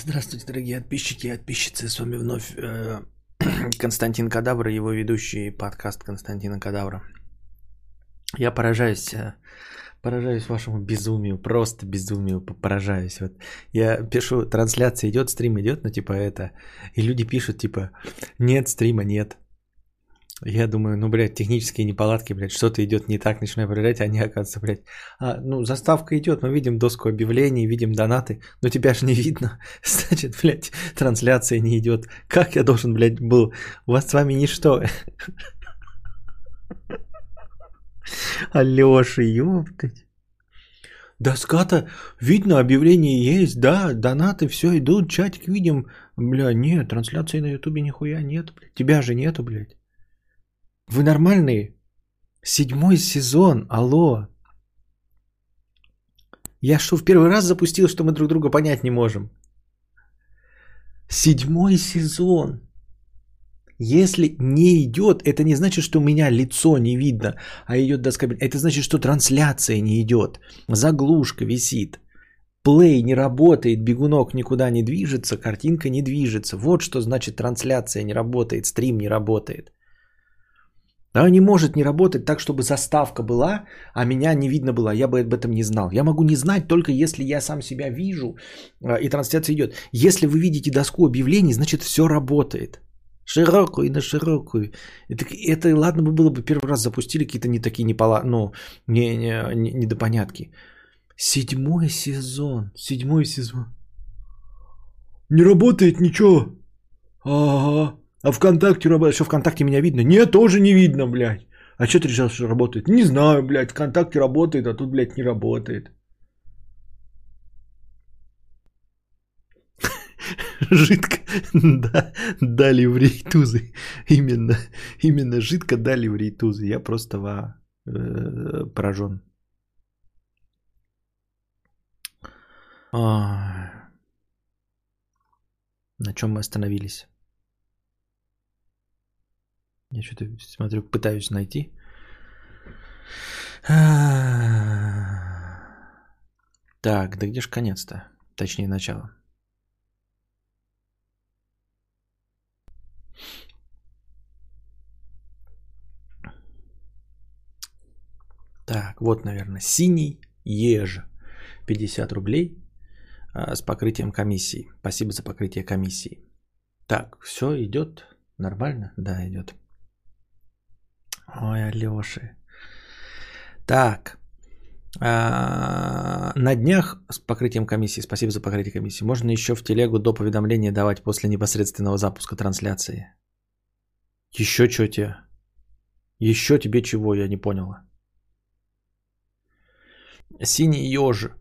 Здравствуйте, дорогие подписчики и подписчицы. С вами вновь э, Константин Кадавр и его ведущий подкаст Константина Кадавра. Я поражаюсь, э, поражаюсь вашему безумию, просто безумию поражаюсь. Вот я пишу, трансляция идет, стрим идет, ну типа это, и люди пишут типа, нет стрима, нет. Я думаю, ну, блядь, технические неполадки, блядь, что-то идет не так, начинаю проверять, а они, оказывается, блядь, а, ну, заставка идет, мы видим доску объявлений, видим донаты, но тебя же не видно, значит, блядь, трансляция не идет. Как я должен, блядь, был? У вас с вами ничто. Алёша, ёптать. Доска-то видно, объявление есть, да, донаты, все идут, чатик видим. Бля, нет, трансляции на ютубе нихуя нет, блядь. Тебя же нету, блядь. Вы нормальные? Седьмой сезон, алло. Я что, в первый раз запустил, что мы друг друга понять не можем? Седьмой сезон. Если не идет, это не значит, что у меня лицо не видно, а идет доска. Это значит, что трансляция не идет. Заглушка висит. Плей не работает, бегунок никуда не движется, картинка не движется. Вот что значит трансляция не работает, стрим не работает. Она не может не работать так, чтобы заставка была, а меня не видно было. Я бы об этом не знал. Я могу не знать только если я сам себя вижу а, и трансляция идет. Если вы видите доску объявлений, значит все работает. Широкую на широкую. Это, это ладно бы было бы первый раз запустили какие-то не такие непола, ну, не, не, не, недопонятки. Седьмой сезон. Седьмой сезон. Не работает ничего. Ага. А ВКонтакте работает. Что ВКонтакте меня видно? Нет, тоже не видно, блядь. А что ты решил, что работает? Не знаю, блядь. ВКонтакте работает, а тут, блядь, не работает. Жидко да, дали в рейтузы. Именно, именно жидко дали в рейтузы. Я просто во, э, поражен. А, на чем мы остановились? Я что-то смотрю, пытаюсь найти. Так, да где же конец-то? Точнее, начало. Так, вот, наверное, синий еж. 50 рублей а, с покрытием комиссии. Спасибо за покрытие комиссии. Так, все идет нормально? Да, идет. Ой, Алёши. Так. А, на днях с покрытием комиссии, спасибо за покрытие комиссии, можно еще в телегу до поведомления давать после непосредственного запуска трансляции. Еще что тебе? Еще тебе чего, я не поняла. Синий ежи.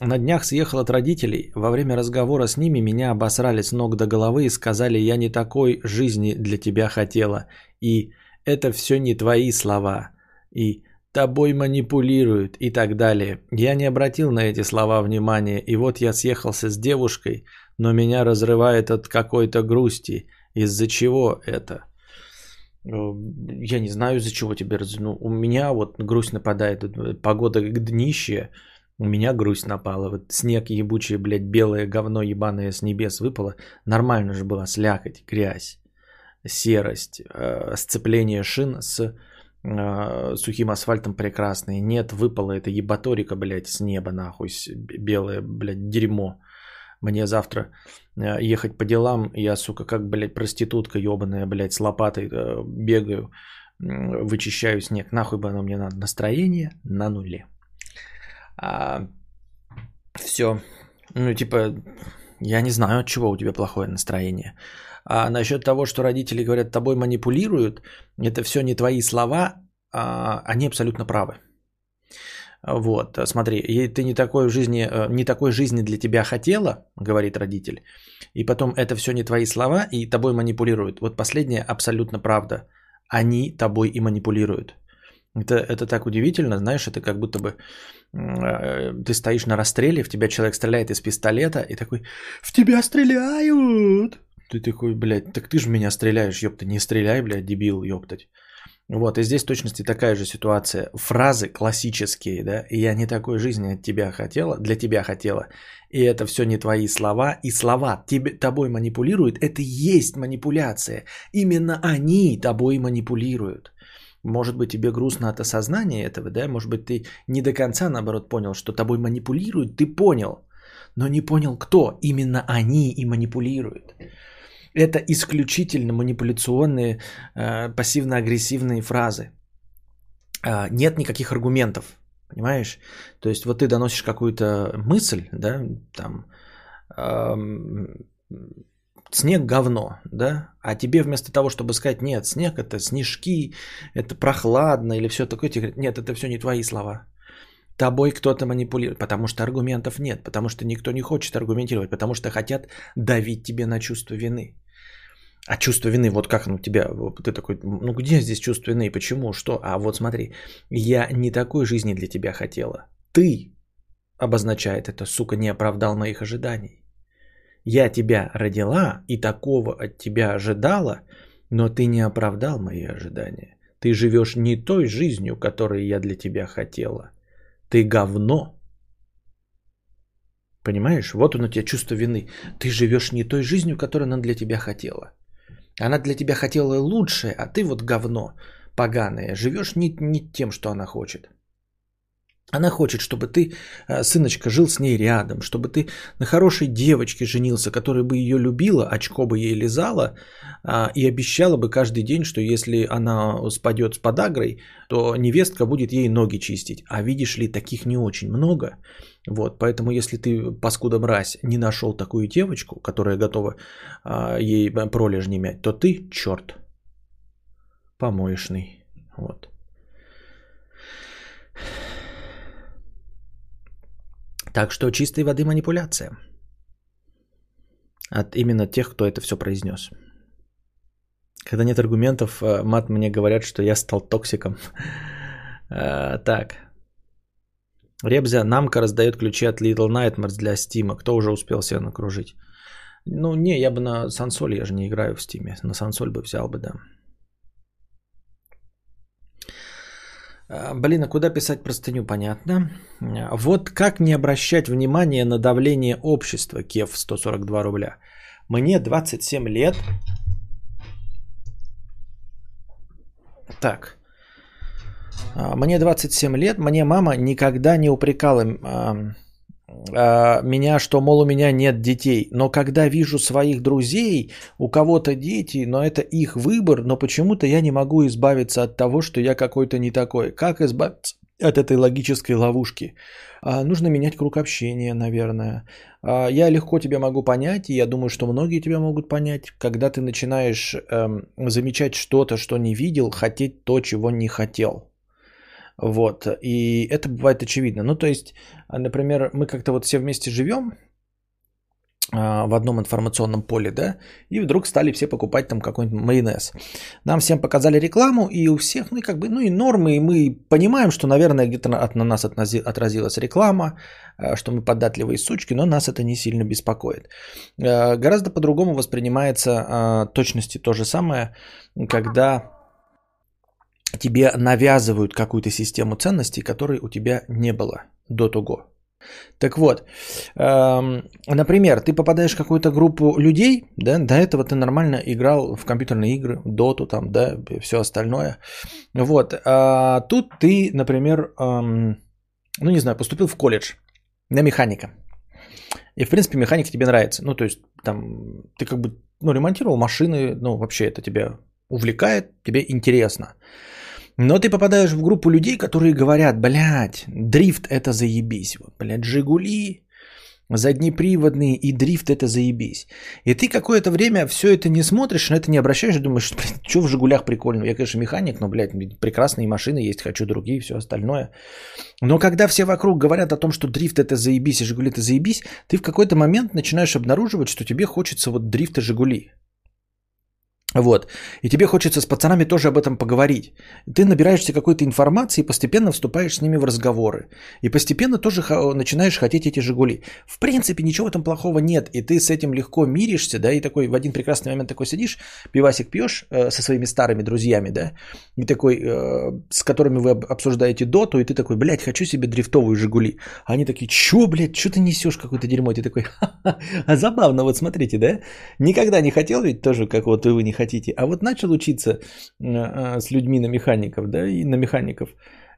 На днях съехал от родителей. Во время разговора с ними меня обосрали с ног до головы и сказали, я не такой жизни для тебя хотела. И это все не твои слова. И тобой манипулируют и так далее. Я не обратил на эти слова внимания, и вот я съехался с девушкой, но меня разрывает от какой-то грусти. Из-за чего это? Э, я не знаю, из-за чего тебе раз... ну, У меня вот грусть нападает. Погода днище, у меня грусть напала. Вот снег ебучий, блядь, белое говно ебаное с небес выпало. Нормально же было, слякоть, грязь серость, э, сцепление шин с э, сухим асфальтом прекрасный. Нет, выпало это ебаторика, блядь, с неба нахуй, белое, блядь, дерьмо. Мне завтра э, ехать по делам, я, сука, как, блядь, проститутка ебаная, блядь, с лопатой бегаю, вычищаю снег. Нахуй бы оно мне надо. Настроение на нуле. А, все. Ну, типа, я не знаю, от чего у тебя плохое настроение. А насчет того, что родители говорят, тобой манипулируют, это все не твои слова, а они абсолютно правы. Вот, смотри, ты не такой в жизни, э, не такой жизни для тебя хотела, говорит родитель, и потом это все не твои слова, и тобой манипулируют. Вот последнее абсолютно правда. Они тобой и манипулируют. Это, это так удивительно, знаешь, это как будто бы э, ты стоишь на расстреле, в тебя человек стреляет из пистолета, и такой, в тебя стреляют, ты такой, блядь, так ты же меня стреляешь, ёпта, не стреляй, блядь, дебил, ёптать. Вот, и здесь точности такая же ситуация. Фразы классические, да, я не такой жизни от тебя хотела, для тебя хотела, и это все не твои слова, и слова тебе, тобой манипулируют, это и есть манипуляция. Именно они тобой манипулируют. Может быть, тебе грустно от осознания этого, да, может быть, ты не до конца, наоборот, понял, что тобой манипулируют, ты понял, но не понял, кто. Именно они и манипулируют. Это исключительно манипуляционные, э, пассивно-агрессивные фразы. Э, нет никаких аргументов, понимаешь? То есть вот ты доносишь какую-то мысль, да, там, снег говно, да, а тебе вместо того, чтобы сказать, нет, снег это снежки, это прохладно или все такое, тебе говорят, нет, это все не твои слова. Тобой кто-то манипулирует, потому что аргументов нет, потому что никто не хочет аргументировать, потому что хотят давить тебе на чувство вины. А чувство вины, вот как оно тебя, ты такой, ну где здесь чувство вины, почему, что? А вот смотри, я не такой жизни для тебя хотела. Ты, обозначает это, сука, не оправдал моих ожиданий. Я тебя родила и такого от тебя ожидала, но ты не оправдал мои ожидания. Ты живешь не той жизнью, которой я для тебя хотела. Ты говно. Понимаешь? Вот оно у тебя чувство вины. Ты живешь не той жизнью, которую она для тебя хотела. Она для тебя хотела лучшее, а ты вот говно поганое. Живешь не, не тем, что она хочет. Она хочет, чтобы ты, э, сыночка, жил с ней рядом, чтобы ты на хорошей девочке женился, которая бы ее любила, очко бы ей лизала а, и обещала бы каждый день, что если она спадет с подагрой, то невестка будет ей ноги чистить. А видишь ли, таких не очень много. Вот, поэтому если ты, паскуда мразь, не нашел такую девочку, которая готова а, ей пролежни мять, то ты черт помоечный. Вот. Так что чистой воды манипуляция. От именно тех, кто это все произнес. Когда нет аргументов, э, мат мне говорят, что я стал токсиком. Э, так. Ребзя, Намка раздает ключи от Little Nightmares для Стима. Кто уже успел себя накружить? Ну, не, я бы на Сансоле, я же не играю в Стиме. На Сансоль бы взял бы, да. А, блин, а куда писать простыню, понятно. Вот как не обращать внимание на давление общества, Кев 142 рубля. Мне 27 лет. Так. А, мне 27 лет, мне мама никогда не упрекала а, меня, что, мол, у меня нет детей. Но когда вижу своих друзей, у кого-то дети, но это их выбор, но почему-то я не могу избавиться от того, что я какой-то не такой. Как избавиться от этой логической ловушки? А, нужно менять круг общения, наверное. Я легко тебя могу понять, и я думаю, что многие тебя могут понять, когда ты начинаешь эм, замечать что-то, что не видел, хотеть то, чего не хотел. Вот. И это бывает очевидно. Ну, то есть, например, мы как-то вот все вместе живем а, в одном информационном поле, да, и вдруг стали все покупать там какой-нибудь майонез. Нам всем показали рекламу, и у всех, ну, и как бы, ну, и нормы, и мы понимаем, что, наверное, где-то на нас отразилась реклама, а, что мы податливые сучки, но нас это не сильно беспокоит. А, гораздо по-другому воспринимается точности то же самое, когда тебе навязывают какую-то систему ценностей, которой у тебя не было до того. Так вот, эм, например, ты попадаешь в какую-то группу людей, да, до этого ты нормально играл в компьютерные игры, доту там, да, все остальное. Вот, а тут ты, например, эм, ну не знаю, поступил в колледж на механика. И, в принципе, механика тебе нравится. Ну, то есть, там, ты как бы, ну, ремонтировал машины, ну, вообще это тебя увлекает, тебе интересно. Но ты попадаешь в группу людей, которые говорят, блядь, дрифт это заебись. Блядь, Жигули, заднеприводные и дрифт это заебись. И ты какое-то время все это не смотришь, на это не обращаешь, думаешь, блядь, что в Жигулях прикольно. Я, конечно, механик, но, блядь, прекрасные машины есть, хочу другие, все остальное. Но когда все вокруг говорят о том, что дрифт это заебись и Жигули это заебись, ты в какой-то момент начинаешь обнаруживать, что тебе хочется вот дрифта Жигули. Вот. И тебе хочется с пацанами тоже об этом поговорить. Ты набираешься какой-то информации и постепенно вступаешь с ними в разговоры. И постепенно тоже начинаешь хотеть эти «Жигули». В принципе, ничего в этом плохого нет. И ты с этим легко миришься, да, и такой в один прекрасный момент такой сидишь, пивасик пьешь э, со своими старыми друзьями, да, и такой, э, с которыми вы обсуждаете доту, и ты такой, блядь, хочу себе дрифтовую «Жигули». А они такие, чё, блядь, что ты несешь какое-то дерьмо? И ты такой, а забавно, вот смотрите, да? Никогда не хотел ведь тоже, как вот и вы не хотите хотите. А вот начал учиться э, э, с людьми на механиков, да, и на механиков.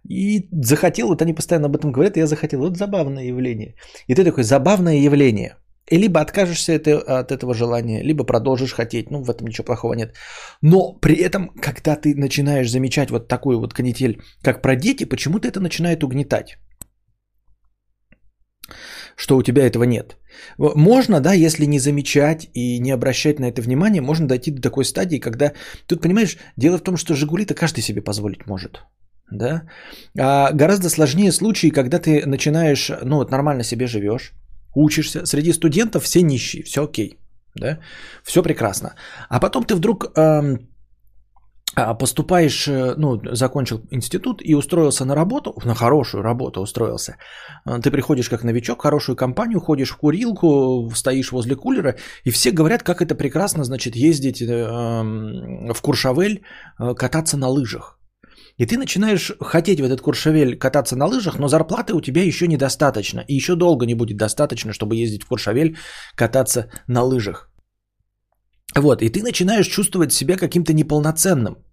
И захотел, вот они постоянно об этом говорят, я захотел. Вот забавное явление. И ты такой, забавное явление. И либо откажешься от этого желания, либо продолжишь хотеть. Ну, в этом ничего плохого нет. Но при этом, когда ты начинаешь замечать вот такую вот канитель, как про дети, почему-то это начинает угнетать что у тебя этого нет. Можно, да, если не замечать и не обращать на это внимание, можно дойти до такой стадии, когда... Тут, понимаешь, дело в том, что «Жигули»-то каждый себе позволить может. Да? А гораздо сложнее случаи, когда ты начинаешь, ну вот нормально себе живешь, учишься, среди студентов все нищие, все окей, да, все прекрасно. А потом ты вдруг эм, поступаешь, э, ну, закончил институт и устроился на работу, на хорошую работу устроился. А, ты приходишь как новичок, хорошую компанию, ходишь в курилку, стоишь возле кулера, и все говорят, как это прекрасно, значит, ездить э, в Куршавель, э, кататься на лыжах. И ты начинаешь хотеть в этот Куршавель кататься на лыжах, но зарплаты у тебя еще недостаточно. И еще долго не будет достаточно, чтобы ездить в Куршавель, кататься на лыжах. Вот, и ты начинаешь чувствовать себя каким-то неполноценным.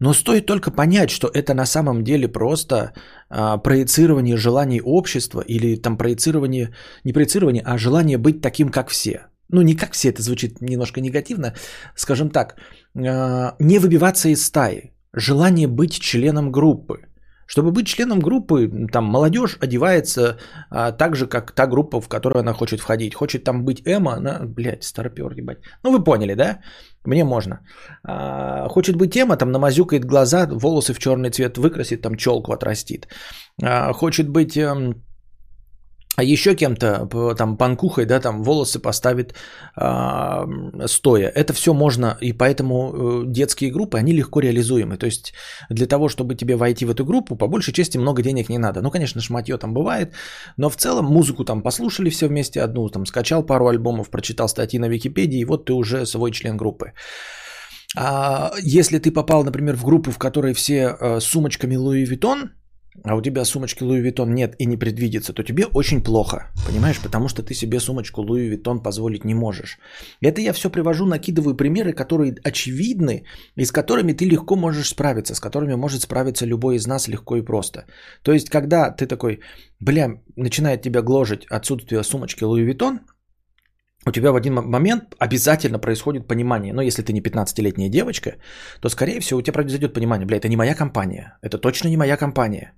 Но стоит только понять, что это на самом деле просто а, проецирование желаний общества или там проецирование, не проецирование, а желание быть таким, как все. Ну, не как все, это звучит немножко негативно. Скажем так, а, не выбиваться из стаи. Желание быть членом группы. Чтобы быть членом группы, там молодежь одевается а, так же, как та группа, в которую она хочет входить. Хочет там быть Эма, она, блядь, старпер, ебать. Ну, вы поняли, да? Мне можно. А, хочет быть Эма, там намазюкает глаза, волосы в черный цвет выкрасит, там челку отрастит. А, хочет быть... Эм, а еще кем-то, там, панкухой, да, там, волосы поставит э, стоя. Это все можно, и поэтому э, детские группы, они легко реализуемы. То есть, для того, чтобы тебе войти в эту группу, по большей части много денег не надо. Ну, конечно, шматье там бывает, но в целом музыку там послушали все вместе одну, там, скачал пару альбомов, прочитал статьи на Википедии, и вот ты уже свой член группы. А если ты попал, например, в группу, в которой все э, сумочками Луи Виттон, а у тебя сумочки Louis Vuitton нет и не предвидится, то тебе очень плохо, понимаешь, потому что ты себе сумочку Louis Vuitton позволить не можешь. Это я все привожу, накидываю примеры, которые очевидны и с которыми ты легко можешь справиться, с которыми может справиться любой из нас легко и просто. То есть, когда ты такой, бля, начинает тебя гложить отсутствие сумочки Louis Vuitton, у тебя в один момент обязательно происходит понимание. Но если ты не 15-летняя девочка, то, скорее всего, у тебя произойдет понимание, бля, это не моя компания. Это точно не моя компания.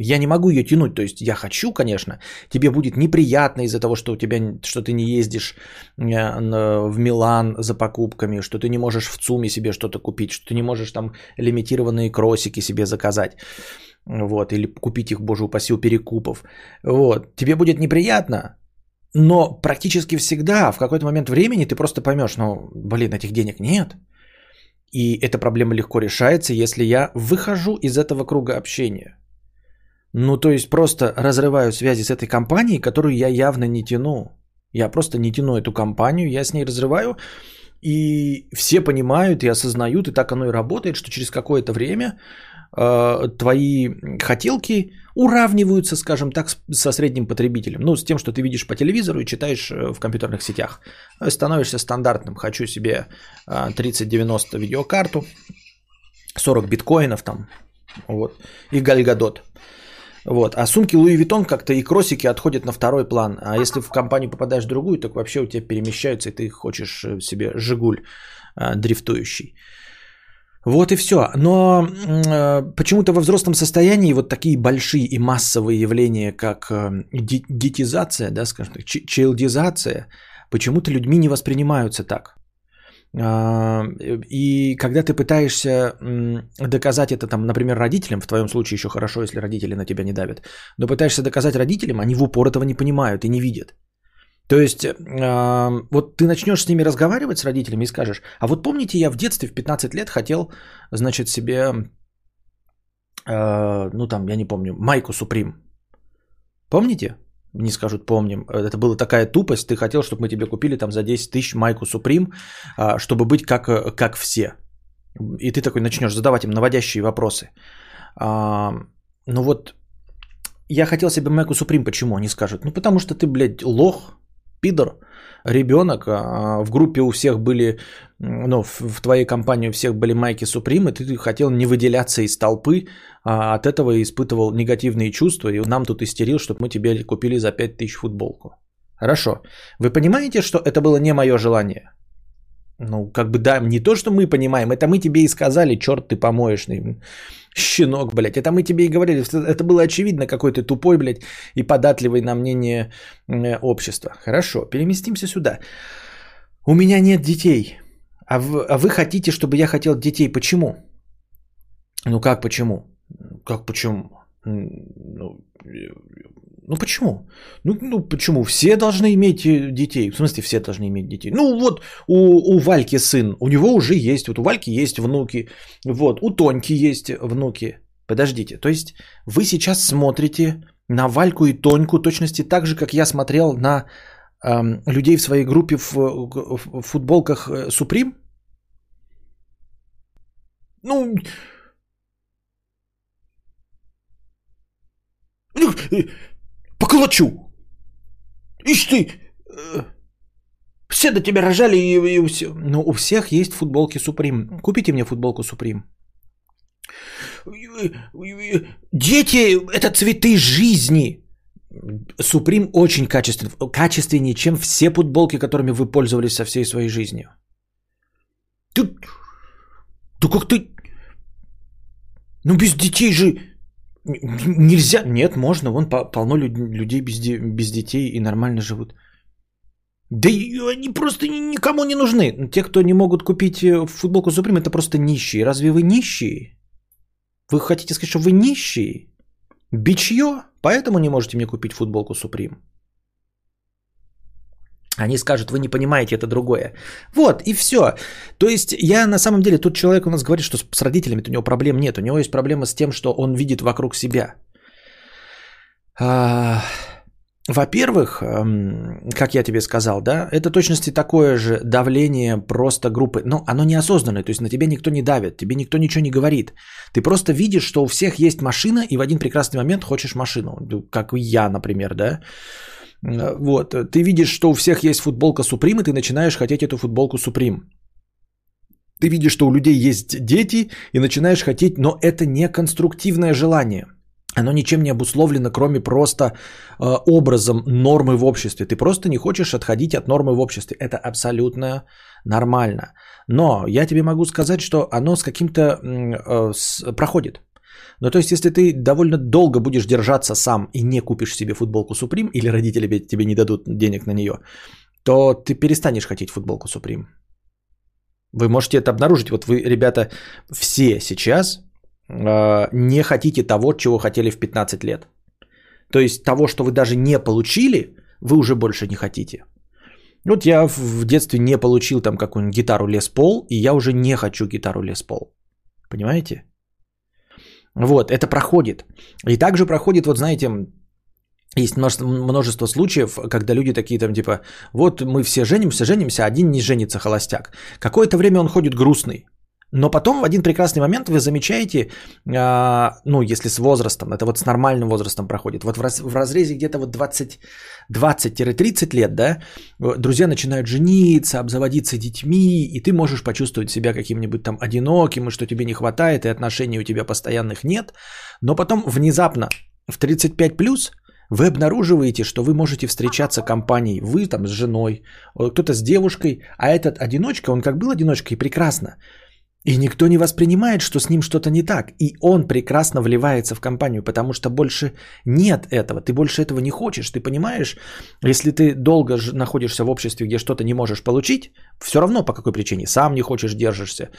Я не могу ее тянуть, то есть я хочу, конечно, тебе будет неприятно из-за того, что у тебя, что ты не ездишь э, в Милан за покупками, что ты не можешь в ЦУМе себе что-то купить, что ты не можешь там лимитированные кросики себе заказать, вот, или купить их, боже упаси, у перекупов, вот, тебе будет неприятно, но практически всегда в какой-то момент времени ты просто поймешь, ну, блин, этих денег нет, и эта проблема легко решается, если я выхожу из этого круга общения. Ну, то есть просто разрываю связи с этой компанией, которую я явно не тяну. Я просто не тяну эту компанию, я с ней разрываю, и все понимают и осознают, и так оно и работает, что через какое-то время э, твои хотелки уравниваются, скажем так, со средним потребителем. Ну, с тем, что ты видишь по телевизору и читаешь э, в компьютерных сетях. Становишься стандартным. Хочу себе 3090 э, видеокарту, 40 биткоинов там, вот, и гальгадот. Вот. А сумки Луи Витон как-то и кросики отходят на второй план. А если в компанию попадаешь в другую, так вообще у тебя перемещаются, и ты хочешь э, себе Жигуль а, дрифтующий. Вот и все. Но э, почему-то во взрослом состоянии вот такие большие и массовые явления, как э, детизация, да, скажем так, чилдизация, почему-то людьми не воспринимаются так. А, и когда ты пытаешься доказать это, там, например, родителям, в твоем случае еще хорошо, если родители на тебя не давят, но пытаешься доказать родителям, они в упор этого не понимают и не видят. То есть, э, вот ты начнешь с ними разговаривать с родителями и скажешь, а вот помните, я в детстве в 15 лет хотел, значит, себе, э, ну там, я не помню, майку Суприм. Помните? Не скажут, помним. Это была такая тупость. Ты хотел, чтобы мы тебе купили там за 10 тысяч майку Суприм, э, чтобы быть как, как все. И ты такой начнешь задавать им наводящие вопросы. А, ну вот, я хотел себе майку Суприм, почему они скажут? Ну потому что ты, блядь, лох, пидор, ребенок, а в группе у всех были, ну, в твоей компании у всех были майки Суприм, и ты хотел не выделяться из толпы, а от этого испытывал негативные чувства, и нам тут истерил, чтобы мы тебе купили за 5000 футболку. Хорошо. Вы понимаете, что это было не мое желание? Ну, как бы да, не то, что мы понимаем, это мы тебе и сказали, черт ты помоечный, щенок, блядь. Это мы тебе и говорили, это было очевидно, какой ты тупой, блядь, и податливый на мнение э, общества. Хорошо, переместимся сюда. У меня нет детей, а вы, а вы хотите, чтобы я хотел детей. Почему? Ну как почему? Как почему? Ну, ну почему? Ну, ну почему? Все должны иметь э, детей. В смысле, все должны иметь детей. Ну вот у, у Вальки сын, у него уже есть, вот у Вальки есть внуки, вот у Тоньки есть внуки. Подождите, то есть вы сейчас смотрите на Вальку и Тоньку точности так же, как я смотрел на эм, людей в своей группе в, в, в футболках Суприм? Ну, поколочу. Ишь ты, э, все до тебя рожали и, и все. Ну, у всех есть футболки Суприм. Купите мне футболку Суприм. Дети – это цветы жизни. Суприм очень качествен, качественнее, чем все футболки, которыми вы пользовались со всей своей жизнью. Ты, ты как ты... Ну без детей же Нельзя. Нет, можно. Вон полно людей без, без детей и нормально живут. Да и они просто никому не нужны. Те, кто не могут купить э, футболку Supreme, это просто нищие. Разве вы нищие? Вы хотите сказать, что вы нищие? Бичье? Поэтому не можете мне купить футболку Supreme? Они скажут, вы не понимаете, это другое. Вот, и все. То есть я на самом деле, тут человек у нас говорит, что с родителями у него проблем нет. У него есть проблема с тем, что он видит вокруг себя. А, во-первых, как я тебе сказал, да, это точности такое же давление просто группы, но оно неосознанное, то есть на тебя никто не давит, тебе никто ничего не говорит. Ты просто видишь, что у всех есть машина, и в один прекрасный момент хочешь машину, как я, например, да. Э, вот, ты видишь, что у всех есть футболка Supreme, и ты начинаешь хотеть эту футболку Supreme. Ты видишь, что у людей есть дети, и начинаешь хотеть, но это не конструктивное желание. Оно ничем не обусловлено, кроме просто э, образом нормы в обществе. Ты просто не хочешь отходить от нормы в обществе. Это абсолютно нормально. Но я тебе могу сказать, что оно с каким-то э, с, проходит. Ну, то есть, если ты довольно долго будешь держаться сам и не купишь себе футболку Supreme, или родители тебе не дадут денег на нее, то ты перестанешь хотеть футболку Supreme. Вы можете это обнаружить. Вот вы, ребята, все сейчас э, не хотите того, чего хотели в 15 лет. То есть того, что вы даже не получили, вы уже больше не хотите. Вот я в детстве не получил там какую-нибудь гитару Лес Пол, и я уже не хочу гитару Лес Пол. Понимаете? Вот, это проходит. И также проходит, вот знаете, есть множество, множество случаев, когда люди такие там типа, вот мы все женимся, женимся, один не женится холостяк. Какое-то время он ходит грустный. Но потом в один прекрасный момент вы замечаете, э, ну, если с возрастом, это вот с нормальным возрастом проходит, вот в разрезе где-то вот 20, 20-30 лет, да, друзья начинают жениться, обзаводиться детьми, и ты можешь почувствовать себя каким-нибудь там одиноким, и что тебе не хватает, и отношений у тебя постоянных нет, но потом внезапно в 35 плюс вы обнаруживаете, что вы можете встречаться компанией, вы там с женой, кто-то с девушкой, а этот одиночка, он как был одиночкой, прекрасно. И никто не воспринимает, что с ним что-то не так. И он прекрасно вливается в компанию, потому что больше нет этого. Ты больше этого не хочешь. Ты понимаешь, если ты долго находишься в обществе, где что-то не можешь получить, все равно по какой причине, сам не хочешь, держишься,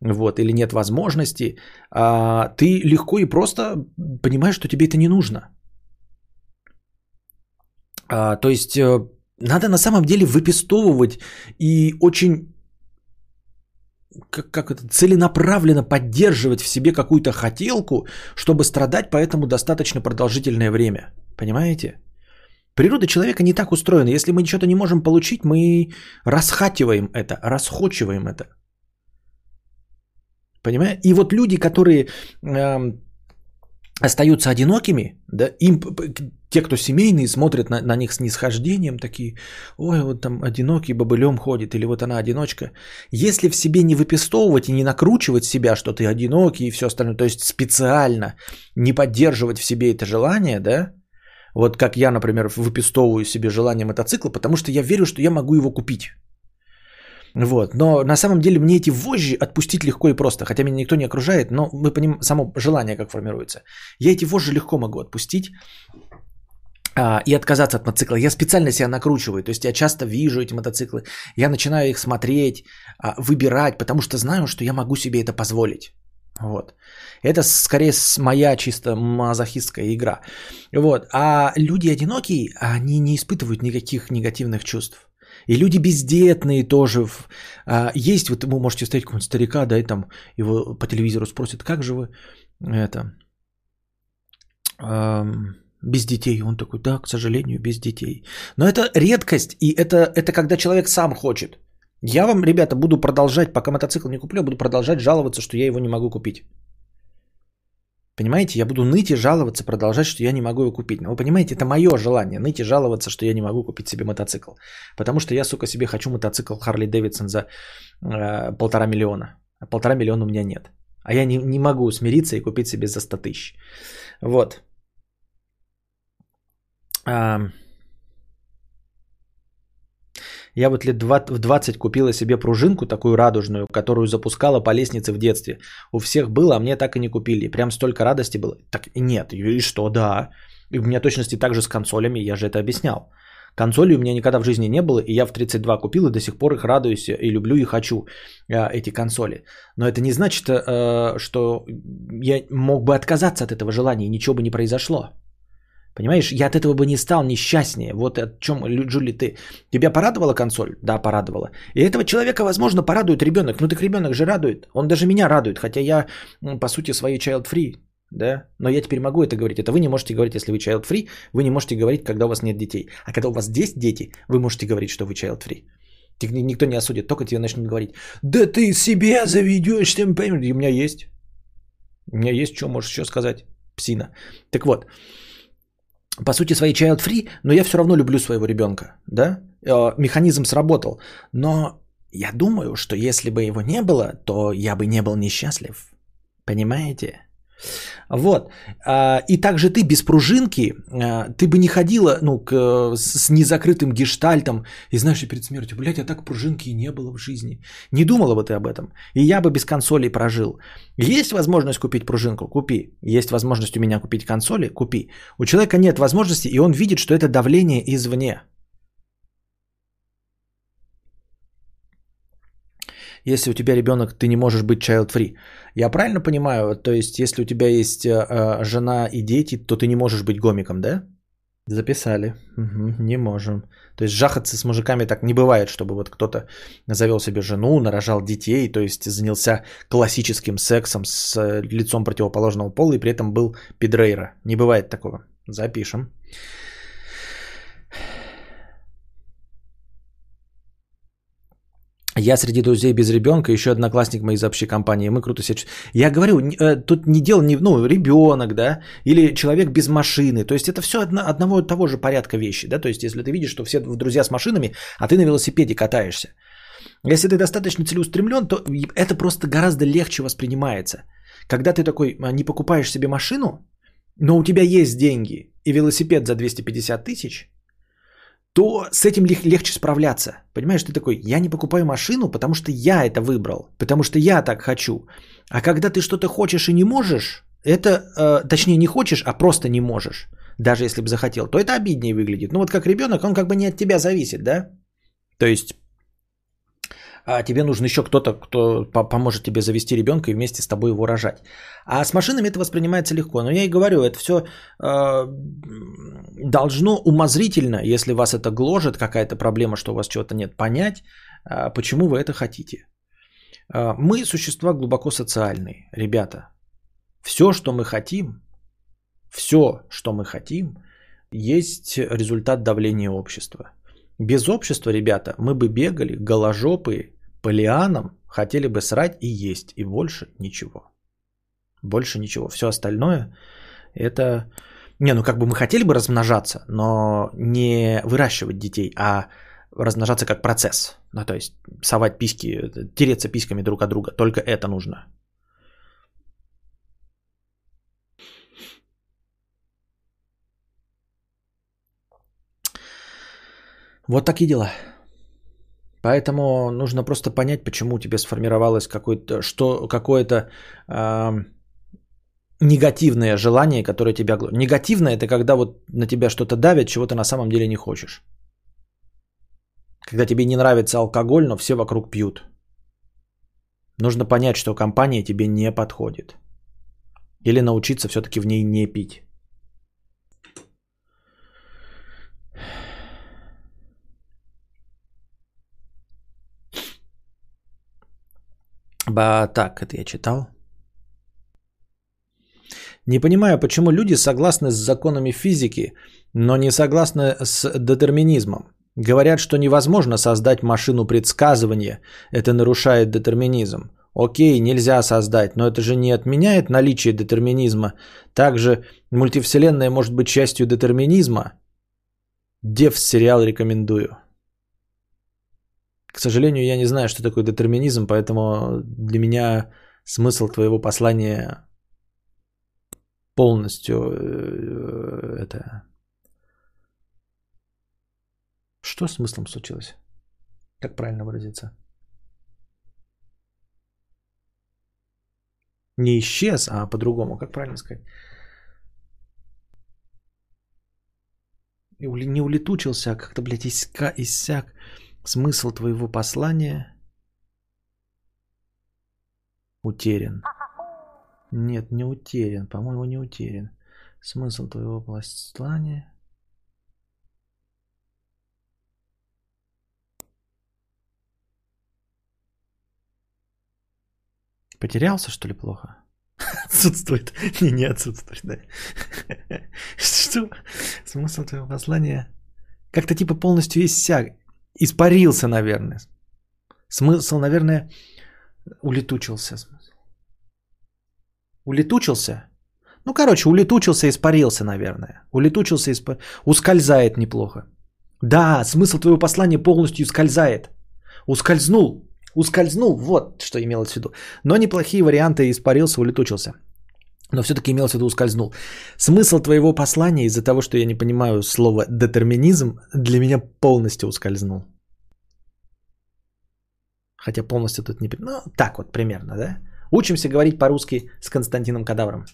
вот, или нет возможности, а, ты легко и просто понимаешь, что тебе это не нужно. А, то есть э, надо на самом деле выпестовывать и очень как, как это, целенаправленно поддерживать в себе какую-то хотелку, чтобы страдать по этому достаточно продолжительное время. Понимаете? Природа человека не так устроена. Если мы что-то не можем получить, мы расхативаем это, расхочиваем это. Понимаете? И вот люди, которые э, остаются одинокими, да, им, те, кто семейные, смотрят на, на них с нисхождением, такие, ой, вот там одинокий бобылем ходит, или вот она одиночка. Если в себе не выпестовывать и не накручивать себя, что ты одинокий и все остальное, то есть специально не поддерживать в себе это желание, да, вот как я, например, выпестовываю себе желание мотоцикла, потому что я верю, что я могу его купить. Вот. Но на самом деле мне эти вожжи отпустить легко и просто. Хотя меня никто не окружает, но мы понимаем само желание, как формируется. Я эти вожжи легко могу отпустить а, и отказаться от мотоцикла. Я специально себя накручиваю. То есть я часто вижу эти мотоциклы. Я начинаю их смотреть, а, выбирать, потому что знаю, что я могу себе это позволить. Вот. Это скорее моя чисто мазохистская игра. Вот. А люди одинокие, они не испытывают никаких негативных чувств. И люди бездетные тоже. А, есть, вот вы можете встретить какого-нибудь старика, да, и там его по телевизору спросят, как же вы это, без детей. Он такой, да, к сожалению, без детей. Но это редкость, и это, это когда человек сам хочет. Я вам, ребята, буду продолжать, пока мотоцикл не куплю, буду продолжать жаловаться, что я его не могу купить. Понимаете, я буду ныть и жаловаться, продолжать, что я не могу его купить. Но вы понимаете, это мое желание, ныть и жаловаться, что я не могу купить себе мотоцикл. Потому что я, сука, себе хочу мотоцикл Харли Дэвидсон за э, полтора миллиона. А полтора миллиона у меня нет. А я не, не могу смириться и купить себе за 100 тысяч. Вот. А, я вот лет в 20 купила себе пружинку такую радужную, которую запускала по лестнице в детстве. У всех было, а мне так и не купили. Прям столько радости было. Так нет, и что, да. И у меня точности так же с консолями, я же это объяснял. Консолей у меня никогда в жизни не было, и я в 32 купил, и до сих пор их радуюсь, и люблю, и хочу э, эти консоли. Но это не значит, э, что я мог бы отказаться от этого желания, и ничего бы не произошло. Понимаешь, я от этого бы не стал несчастнее. Вот о чем, Джули, ты. Тебя порадовала консоль? Да, порадовала. И этого человека, возможно, порадует ребенок. Ну так ребенок же радует. Он даже меня радует, хотя я, по сути, своей child free. Да? Но я теперь могу это говорить. Это вы не можете говорить, если вы child free. Вы не можете говорить, когда у вас нет детей. А когда у вас есть дети, вы можете говорить, что вы child free. Никто не осудит, только тебе начнут говорить, да ты себе заведешь, тем И у меня есть. У меня есть, что можешь еще сказать, псина. Так вот, по сути, своей child free, но я все равно люблю своего ребенка, да? Э, механизм сработал. Но я думаю, что если бы его не было, то я бы не был несчастлив. Понимаете? Вот. А, и также ты без пружинки, а, ты бы не ходила ну, к, с незакрытым гештальтом и знаешь, и перед смертью, блядь, а так пружинки и не было в жизни. Не думала бы ты об этом. И я бы без консолей прожил. Есть возможность купить пружинку? Купи. Есть возможность у меня купить консоли? Купи. У человека нет возможности, и он видит, что это давление извне. Если у тебя ребенок, ты не можешь быть child-free. Я правильно понимаю? То есть, если у тебя есть э, э, жена и дети, то ты не можешь быть гомиком, да? Записали. Угу, не можем. То есть жахаться с мужиками так не бывает, чтобы вот кто-то завел себе жену, нарожал детей, то есть занялся классическим сексом с э, лицом противоположного пола и при этом был пидрейра. Не бывает такого. Запишем. Я среди друзей без ребенка, еще одноклассник мой из общей компании. Мы круто себя чувствуем. Я говорю, э, тут не дело, не, ну, ребенок, да, или человек без машины. То есть это все одно, одного и того же порядка вещи, да. То есть если ты видишь, что все друзья с машинами, а ты на велосипеде катаешься. Если ты достаточно целеустремлен, то это просто гораздо легче воспринимается. Когда ты такой а, не покупаешь себе машину, но у тебя есть деньги и велосипед за 250 тысяч, то с этим легче справляться. Понимаешь, ты такой, я не покупаю машину, потому что я это выбрал, потому что я так хочу. А когда ты что-то хочешь и не можешь, это, э, точнее не хочешь, а просто не можешь, даже если бы захотел, то это обиднее выглядит. Ну вот как ребенок, он как бы не от тебя зависит, да? То есть а тебе нужен еще кто-то, кто поможет тебе завести ребенка и вместе с тобой его рожать. А с машинами это воспринимается легко. Но я и говорю, это все э, должно умозрительно, если вас это гложет, какая-то проблема, что у вас чего-то нет, понять, э, почему вы это хотите. Э, мы существа глубоко социальные, ребята. Все, что мы хотим, все, что мы хотим, есть результат давления общества. Без общества, ребята, мы бы бегали голожопые по лианам, хотели бы срать и есть, и больше ничего. Больше ничего. Все остальное это... Не, ну как бы мы хотели бы размножаться, но не выращивать детей, а размножаться как процесс. Ну, то есть совать письки, тереться письками друг от друга. Только это нужно. Вот такие дела. Поэтому нужно просто понять, почему у тебя сформировалось какое-то, что, какое-то э, негативное желание, которое тебя... Негативное это когда вот на тебя что-то давит, чего ты на самом деле не хочешь. Когда тебе не нравится алкоголь, но все вокруг пьют. Нужно понять, что компания тебе не подходит. Или научиться все-таки в ней не пить. Ба, так, это я читал. Не понимаю, почему люди согласны с законами физики, но не согласны с детерминизмом. Говорят, что невозможно создать машину предсказывания. Это нарушает детерминизм. Окей, нельзя создать, но это же не отменяет наличие детерминизма. Также мультивселенная может быть частью детерминизма. Дев сериал рекомендую. К сожалению, я не знаю, что такое детерминизм, поэтому для меня смысл твоего послания полностью э, это... Что с смыслом случилось? Как правильно выразиться? Не исчез, а по-другому. Как правильно сказать? Не улетучился, а как-то, блядь, иссяк смысл твоего послания утерян. Нет, не утерян. По-моему, не утерян. Смысл твоего послания... Потерялся, что ли, плохо? Отсутствует. Не, не отсутствует, да. Что? Смысл твоего послания как-то типа полностью иссяк. Испарился, наверное. Смысл, наверное, улетучился. Улетучился? Ну, короче, улетучился, испарился, наверное. Улетучился, исп... ускользает неплохо. Да, смысл твоего послания полностью ускользает. Ускользнул. Ускользнул, вот что имелось в виду. Но неплохие варианты испарился, улетучился. Но все-таки имелось в виду ускользнул. Смысл твоего послания из-за того, что я не понимаю слово детерминизм, для меня полностью ускользнул. Хотя полностью тут не... Ну, так вот примерно, да? Учимся говорить по-русски с Константином Кадавром.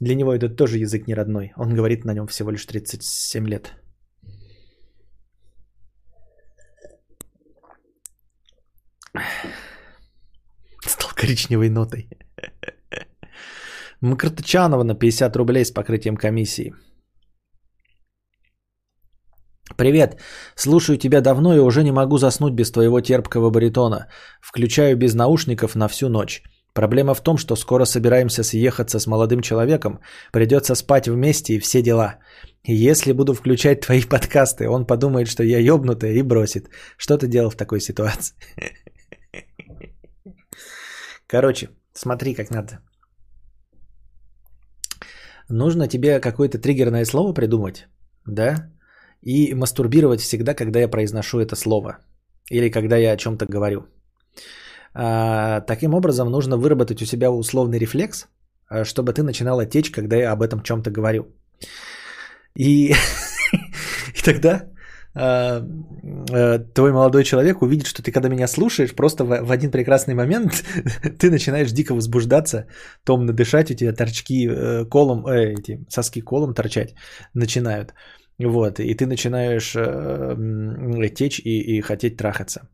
Для него это тоже язык не родной. Он говорит на нем всего лишь 37 лет. Стал коричневой нотой. Мкртычанова на 50 рублей с покрытием комиссии. Привет. Слушаю тебя давно и уже не могу заснуть без твоего терпкого баритона. Включаю без наушников на всю ночь. Проблема в том, что скоро собираемся съехаться с молодым человеком, придется спать вместе и все дела. Если буду включать твои подкасты, он подумает, что я ёбнутая и бросит. Что ты делал в такой ситуации? Короче, смотри, как надо. Нужно тебе какое-то триггерное слово придумать, да? И мастурбировать всегда, когда я произношу это слово. Или когда я о чем-то говорю. А, таким образом, нужно выработать у себя условный рефлекс, а, чтобы ты начинала течь, когда я об этом чем-то говорю. И, и тогда твой молодой человек увидит, что ты когда меня слушаешь, просто в, в один прекрасный момент ты начинаешь дико возбуждаться, томно дышать, у тебя торчки э, колом, э, эти соски колом торчать начинают. Вот, и ты начинаешь э, течь и, и хотеть трахаться.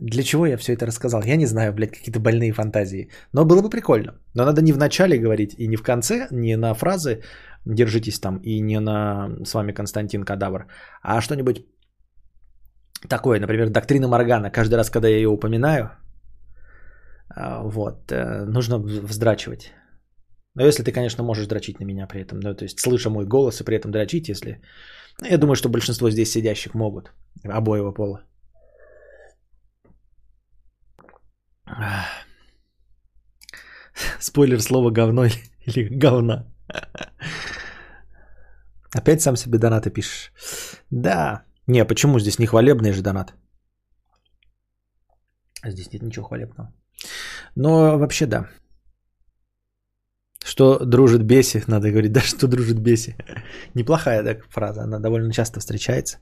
Для чего я все это рассказал? Я не знаю, блядь, какие-то больные фантазии. Но было бы прикольно. Но надо не в начале говорить и не в конце, не на фразы «держитесь там» и не на «с вами Константин Кадавр», а что-нибудь такое, например, доктрина Моргана. Каждый раз, когда я ее упоминаю, а, вот, э, нужно вздрачивать. Но если ты, конечно, можешь дрочить на меня при этом, да, то есть слыша мой голос и при этом дрочить, если... Я думаю, что большинство здесь сидящих могут, обоего пола. Спойлер слова говно или говна. Опять сам себе донаты пишешь. Да. Не, почему здесь не хвалебный же донат? Здесь нет ничего хвалебного. Но вообще да. Что дружит беси, надо говорить, да, что дружит беси. Неплохая так фраза, она довольно часто встречается.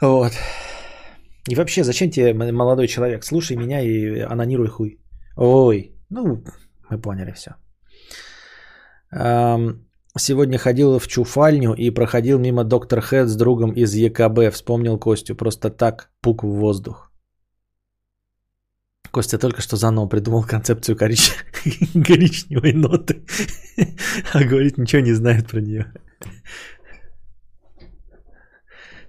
Вот. И вообще, зачем тебе, молодой человек, слушай меня и анонируй хуй. Ой, ну, мы поняли все. Сегодня ходил в чуфальню и проходил мимо доктор Хэт с другом из ЕКБ. Вспомнил Костю. Просто так пук в воздух. Костя только что заново придумал концепцию корич... коричневой ноты. а говорит, ничего не знает про нее.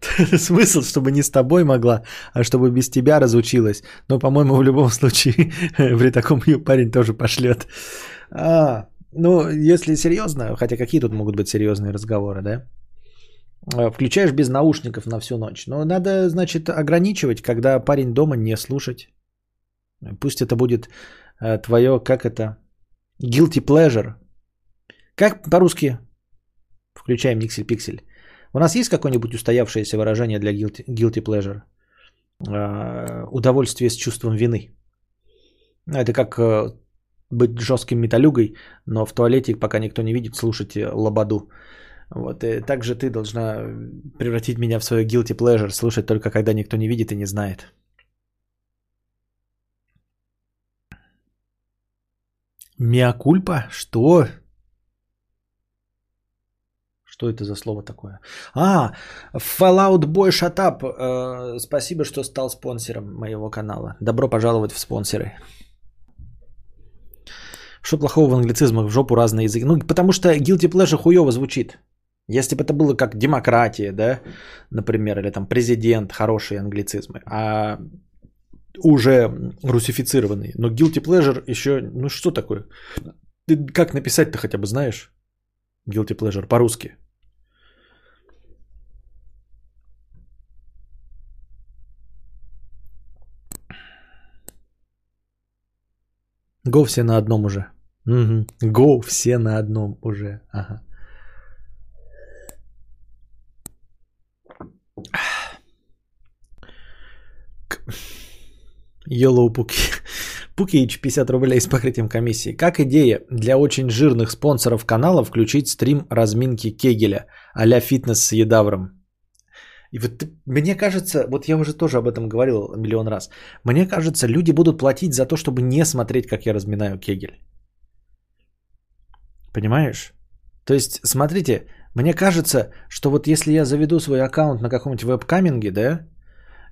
Смысл, чтобы не с тобой могла, а чтобы без тебя разучилась. Но, по-моему, в любом случае при таком парень тоже пошлет. А, ну, если серьезно, хотя какие тут могут быть серьезные разговоры, да? А, включаешь без наушников на всю ночь. Но надо, значит, ограничивать, когда парень дома не слушать. Пусть это будет э, твое, как это, guilty pleasure. Как по-русски? Включаем никсель-пиксель. У нас есть какое-нибудь устоявшееся выражение для guilty, guilty pleasure? Э, удовольствие с чувством вины. Это как э, быть жестким металюгой, но в туалете, пока никто не видит, слушайте лободу. Вот, и также ты должна превратить меня в свое guilty pleasure, слушать только когда никто не видит и не знает. Миакульпа? Что? Что это за слово такое? А, Fallout Boy Shut Up. Э, спасибо, что стал спонсором моего канала. Добро пожаловать в спонсоры. Что плохого в англицизмах? В жопу разные языки. Ну, потому что guilty pleasure хуево звучит. Если бы это было как демократия, да, например, или там президент, хорошие англицизмы. А уже русифицированный. Но guilty pleasure еще, ну что такое? Ты как написать-то хотя бы знаешь? Guilty pleasure по-русски. Го все на одном уже. Угу. Все на одном уже. Ага. Yellow Пуки. Пукич 50 рублей с покрытием комиссии. Как идея для очень жирных спонсоров канала включить стрим разминки Кегеля а фитнес с едавром? И вот мне кажется, вот я уже тоже об этом говорил миллион раз, мне кажется, люди будут платить за то, чтобы не смотреть, как я разминаю Кегель. Понимаешь? То есть, смотрите, мне кажется, что вот если я заведу свой аккаунт на каком-нибудь веб-каминге, да,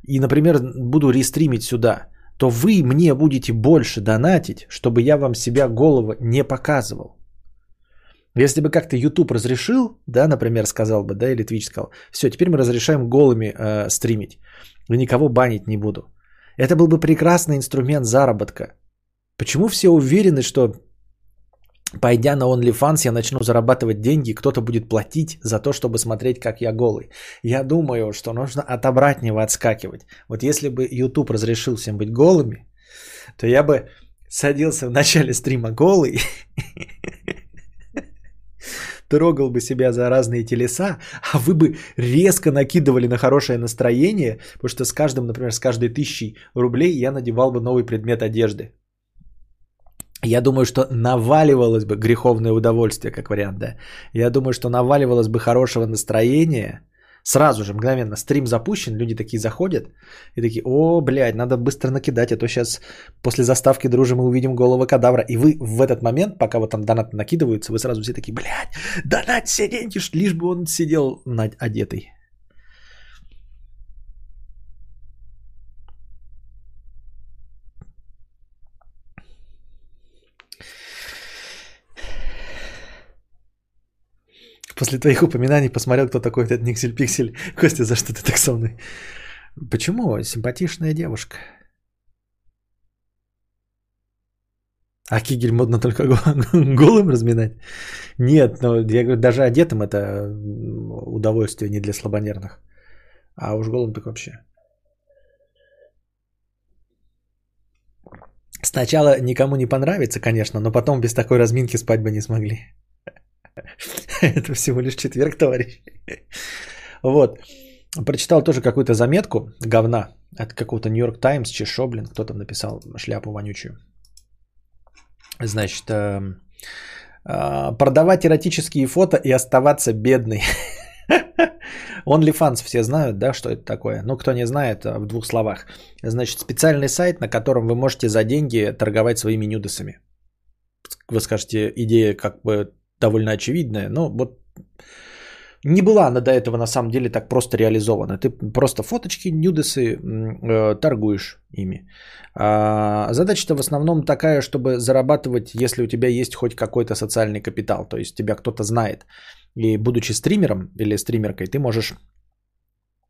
и, например, буду рестримить сюда, то вы мне будете больше донатить, чтобы я вам себя голову не показывал. Если бы как-то YouTube разрешил, да, например, сказал бы, да, или Twitch сказал, все, теперь мы разрешаем голыми э, стримить, и никого банить не буду. Это был бы прекрасный инструмент заработка. Почему все уверены, что пойдя на OnlyFans, я начну зарабатывать деньги, кто-то будет платить за то, чтобы смотреть, как я голый. Я думаю, что нужно от обратного отскакивать. Вот если бы YouTube разрешил всем быть голыми, то я бы садился в начале стрима голый, трогал бы себя за разные телеса, а вы бы резко накидывали на хорошее настроение, потому что с каждым, например, с каждой тысячей рублей я надевал бы новый предмет одежды. Я думаю, что наваливалось бы греховное удовольствие, как вариант, да. Я думаю, что наваливалось бы хорошего настроения. Сразу же, мгновенно, стрим запущен, люди такие заходят и такие, о, блядь, надо быстро накидать, а то сейчас после заставки дружим мы увидим голого кадавра. И вы в этот момент, пока вот там донаты накидываются, вы сразу все такие, блядь, донать все деньги, лишь бы он сидел одетый. После твоих упоминаний посмотрел, кто такой этот Никсель Пиксель. Костя, за что ты так со мной? Почему? Симпатичная девушка. А кигель модно только голым разминать? Нет, но я говорю, даже одетым это удовольствие не для слабонервных. А уж голым так вообще. Сначала никому не понравится, конечно, но потом без такой разминки спать бы не смогли. Это всего лишь четверг, товарищ. Вот. Прочитал тоже какую-то заметку говна от какого-то Нью-Йорк Таймс, Чешо, блин, кто там написал шляпу вонючую. Значит, эм, а, продавать эротические фото и оставаться бедной. OnlyFans все знают, да, что это такое? Ну, кто не знает, в двух словах. Значит, специальный сайт, на котором вы можете за деньги торговать своими нюдосами. Вы скажете, идея как бы довольно очевидная, но вот не была она до этого на самом деле так просто реализована. Ты просто фоточки, нюдесы э, торгуешь ими. А задача-то в основном такая, чтобы зарабатывать, если у тебя есть хоть какой-то социальный капитал, то есть тебя кто-то знает. И будучи стримером или стримеркой, ты можешь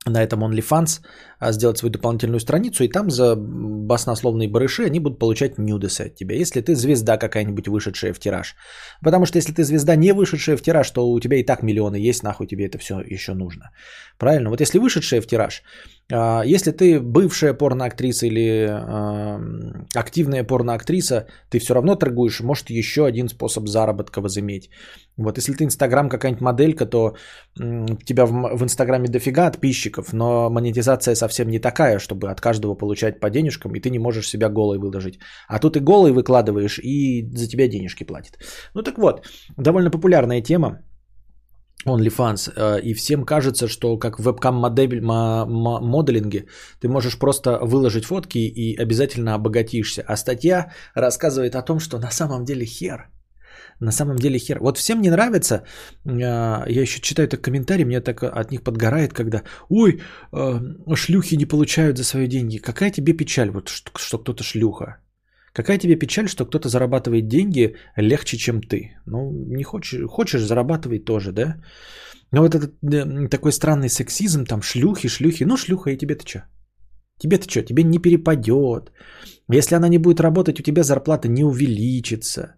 на этом OnlyFans а, сделать свою дополнительную страницу, и там за баснословные барыши они будут получать нюдесы от тебя, если ты звезда какая-нибудь вышедшая в тираж. Потому что если ты звезда не вышедшая в тираж, то у тебя и так миллионы есть, нахуй тебе это все еще нужно. Правильно? Вот если вышедшая в тираж, а, если ты бывшая порноактриса или э, активная порноактриса, ты все равно торгуешь, может еще один способ заработка возыметь. Вот если ты Инстаграм какая-нибудь моделька, то э, тебя в, в Инстаграме дофига подписчиков, но монетизация совсем не такая, чтобы от каждого получать по денежкам, и ты не можешь себя голой выложить. А тут и голой выкладываешь, и за тебя денежки платят. Ну так вот, довольно популярная тема. OnlyFans, э, и всем кажется, что как в вебкам-моделинге ты можешь просто выложить фотки и обязательно обогатишься. А статья рассказывает о том, что на самом деле хер. На самом деле хер. Вот всем не нравится, э, я еще читаю так комментарии, мне так от них подгорает, когда «Ой, э, шлюхи не получают за свои деньги». Какая тебе печаль, вот что, кто-то шлюха? Какая тебе печаль, что кто-то зарабатывает деньги легче, чем ты? Ну, не хочешь, хочешь зарабатывай тоже, да? Но вот этот такой странный сексизм, там шлюхи, шлюхи, ну шлюха, и тебе-то что? Тебе-то что? Тебе не перепадет. Если она не будет работать, у тебя зарплата не увеличится.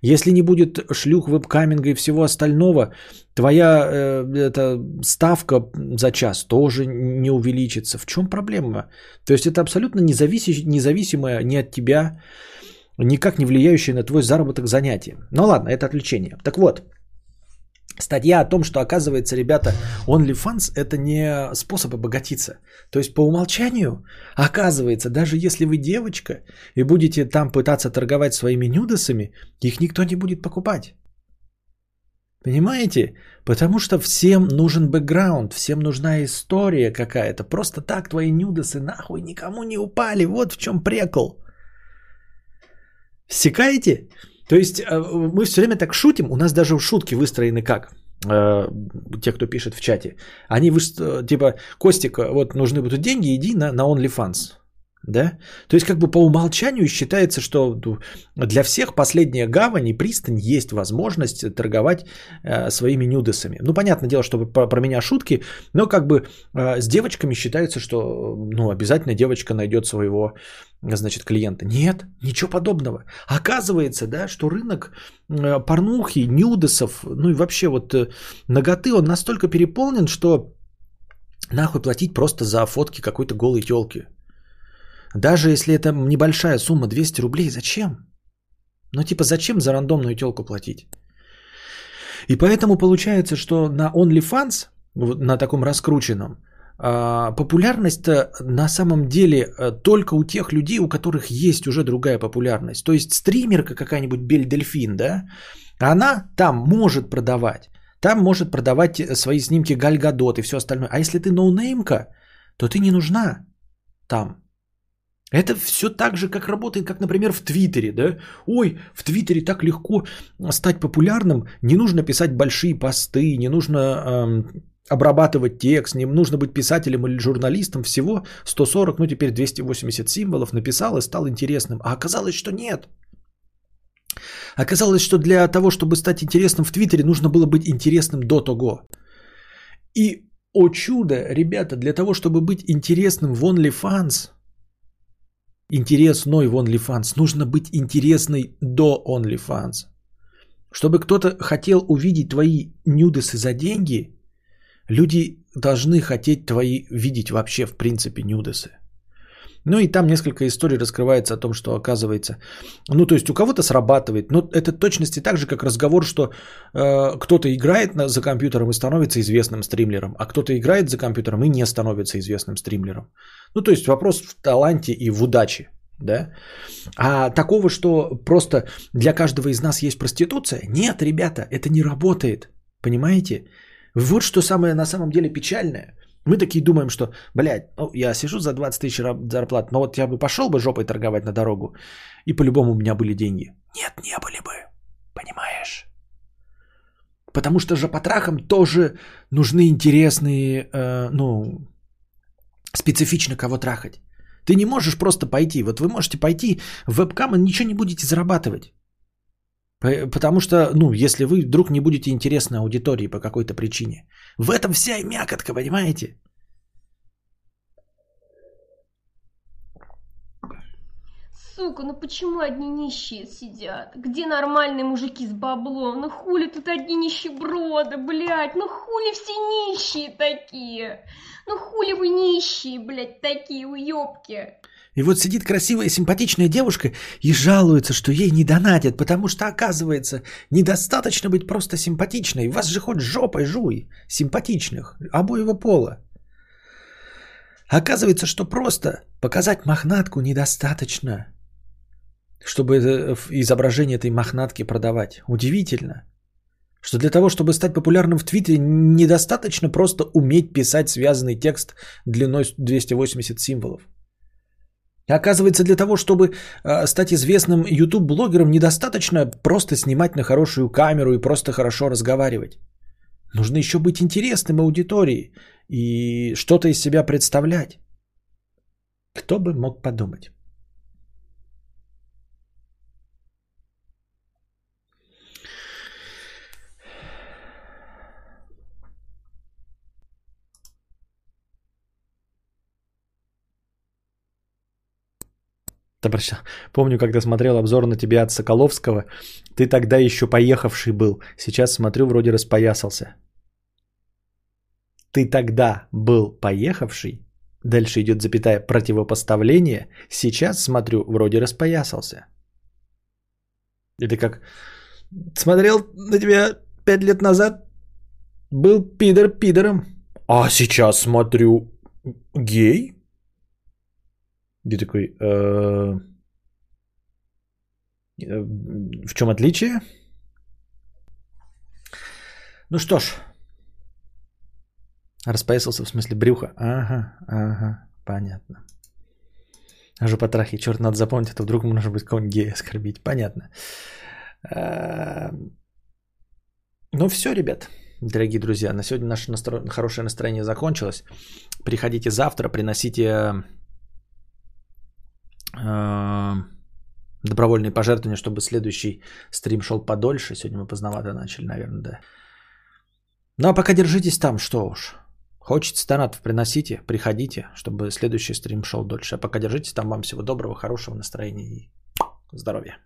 Если не будет шлюх, вебкаминга и всего остального, твоя э, эта ставка за час тоже не увеличится. В чем проблема? То есть это абсолютно независимое, независимое не от тебя, никак не влияющее на твой заработок занятие. Ну ладно, это отвлечение. Так вот, статья о том, что оказывается, ребята, OnlyFans это не способ обогатиться. То есть по умолчанию, оказывается, даже если вы девочка и будете там пытаться торговать своими нюдосами, их никто не будет покупать. Понимаете? Потому что всем нужен бэкграунд, всем нужна история какая-то. Просто так твои нюдосы нахуй никому не упали. Вот в чем прикол. Секаете? То есть э, мы все время так шутим, у нас даже шутки выстроены как? Э, те, кто пишет в чате. Они, вы, типа, Костик, вот нужны будут деньги, иди на, на OnlyFans. Да? То есть как бы по умолчанию считается, что для всех последняя гавань и пристань есть возможность торговать э, своими нюдесами. Ну, понятное дело, что про, про меня шутки, но как бы э, с девочками считается, что ну, обязательно девочка найдет своего значит, клиента. Нет, ничего подобного. Оказывается, да, что рынок э, порнухи, нюдесов, ну и вообще вот э, ноготы, он настолько переполнен, что нахуй платить просто за фотки какой-то голой телки. Даже если это небольшая сумма, 200 рублей, зачем? Ну типа зачем за рандомную телку платить? И поэтому получается, что на OnlyFans, на таком раскрученном, а, популярность на самом деле э, только у тех людей, у которых есть уже другая популярность. То есть стримерка какая-нибудь Бель Дельфин, да, она там может продавать. Там может продавать э, свои снимки Гальгадот и все остальное. А если ты ноунеймка, то ты не нужна там. Это все так же, как работает, как, например, в Твиттере, да? Ой, в Твиттере так легко стать популярным, не нужно писать большие посты, не нужно эм, обрабатывать текст, не нужно быть писателем или журналистом, всего 140, ну теперь 280 символов написал и стал интересным. А оказалось, что нет. Оказалось, что для того, чтобы стать интересным в Твиттере, нужно было быть интересным до того. И, о чудо, ребята, для того, чтобы быть интересным в OnlyFans, интересной в OnlyFans, нужно быть интересной до OnlyFans. Чтобы кто-то хотел увидеть твои нюдесы за деньги, люди должны хотеть твои видеть вообще в принципе нюдесы. Ну и там несколько историй раскрывается о том, что оказывается, ну то есть у кого-то срабатывает, но это точности так же, как разговор, что э, кто-то играет на, за компьютером и становится известным стримлером, а кто-то играет за компьютером и не становится известным стримлером. Ну то есть вопрос в таланте и в удаче. Да? А такого, что просто для каждого из нас есть проституция? Нет, ребята, это не работает. Понимаете? Вот что самое на самом деле печальное. Мы такие думаем, что, блядь, ну, я сижу за 20 тысяч зарплат, но вот я бы пошел бы жопой торговать на дорогу, и по-любому у меня были деньги. Нет, не были бы. Понимаешь? Потому что же по трахам тоже нужны интересные, э, ну, специфично кого трахать. Ты не можешь просто пойти. Вот вы можете пойти в вебкам и ничего не будете зарабатывать. Потому что, ну, если вы вдруг не будете интересны аудитории по какой-то причине. В этом вся и мякотка, понимаете? Сука, ну почему одни нищие сидят? Где нормальные мужики с баблом? Ну хули тут одни нищеброды, блядь? Ну хули все нищие такие? Ну хули вы нищие, блядь, такие уёбки? И вот сидит красивая, симпатичная девушка и жалуется, что ей не донатят, потому что, оказывается, недостаточно быть просто симпатичной. Вас же хоть жопой жуй, симпатичных, обоего пола. Оказывается, что просто показать мохнатку недостаточно, чтобы изображение этой мохнатки продавать. Удивительно, что для того, чтобы стать популярным в Твиттере, недостаточно просто уметь писать связанный текст длиной 280 символов. Оказывается, для того, чтобы э, стать известным YouTube-блогером, недостаточно просто снимать на хорошую камеру и просто хорошо разговаривать. Нужно еще быть интересным аудитории и что-то из себя представлять. Кто бы мог подумать? Добрый Помню, когда смотрел обзор на тебя от Соколовского, ты тогда еще поехавший был. Сейчас смотрю, вроде распоясался. Ты тогда был поехавший. Дальше идет запятая противопоставление. Сейчас смотрю, вроде распоясался. Это как смотрел на тебя пять лет назад, был пидор пидором. А сейчас смотрю, гей? Где такой, э, э, в чем отличие? Ну что ж, распоясался в смысле брюха. Ага, ага, понятно. Жопотрахи, черт, надо запомнить, а вдруг может быть кого-нибудь гея оскорбить. Понятно. Э, ну все, ребят, дорогие друзья, на сегодня наше настро... хорошее настроение закончилось. Приходите завтра, приносите добровольные пожертвования, чтобы следующий стрим шел подольше. Сегодня мы поздновато начали, наверное, да. Ну а пока держитесь там, что уж. Хочется донатов, приносите, приходите, чтобы следующий стрим шел дольше. А пока держитесь там. Вам всего доброго, хорошего настроения и здоровья.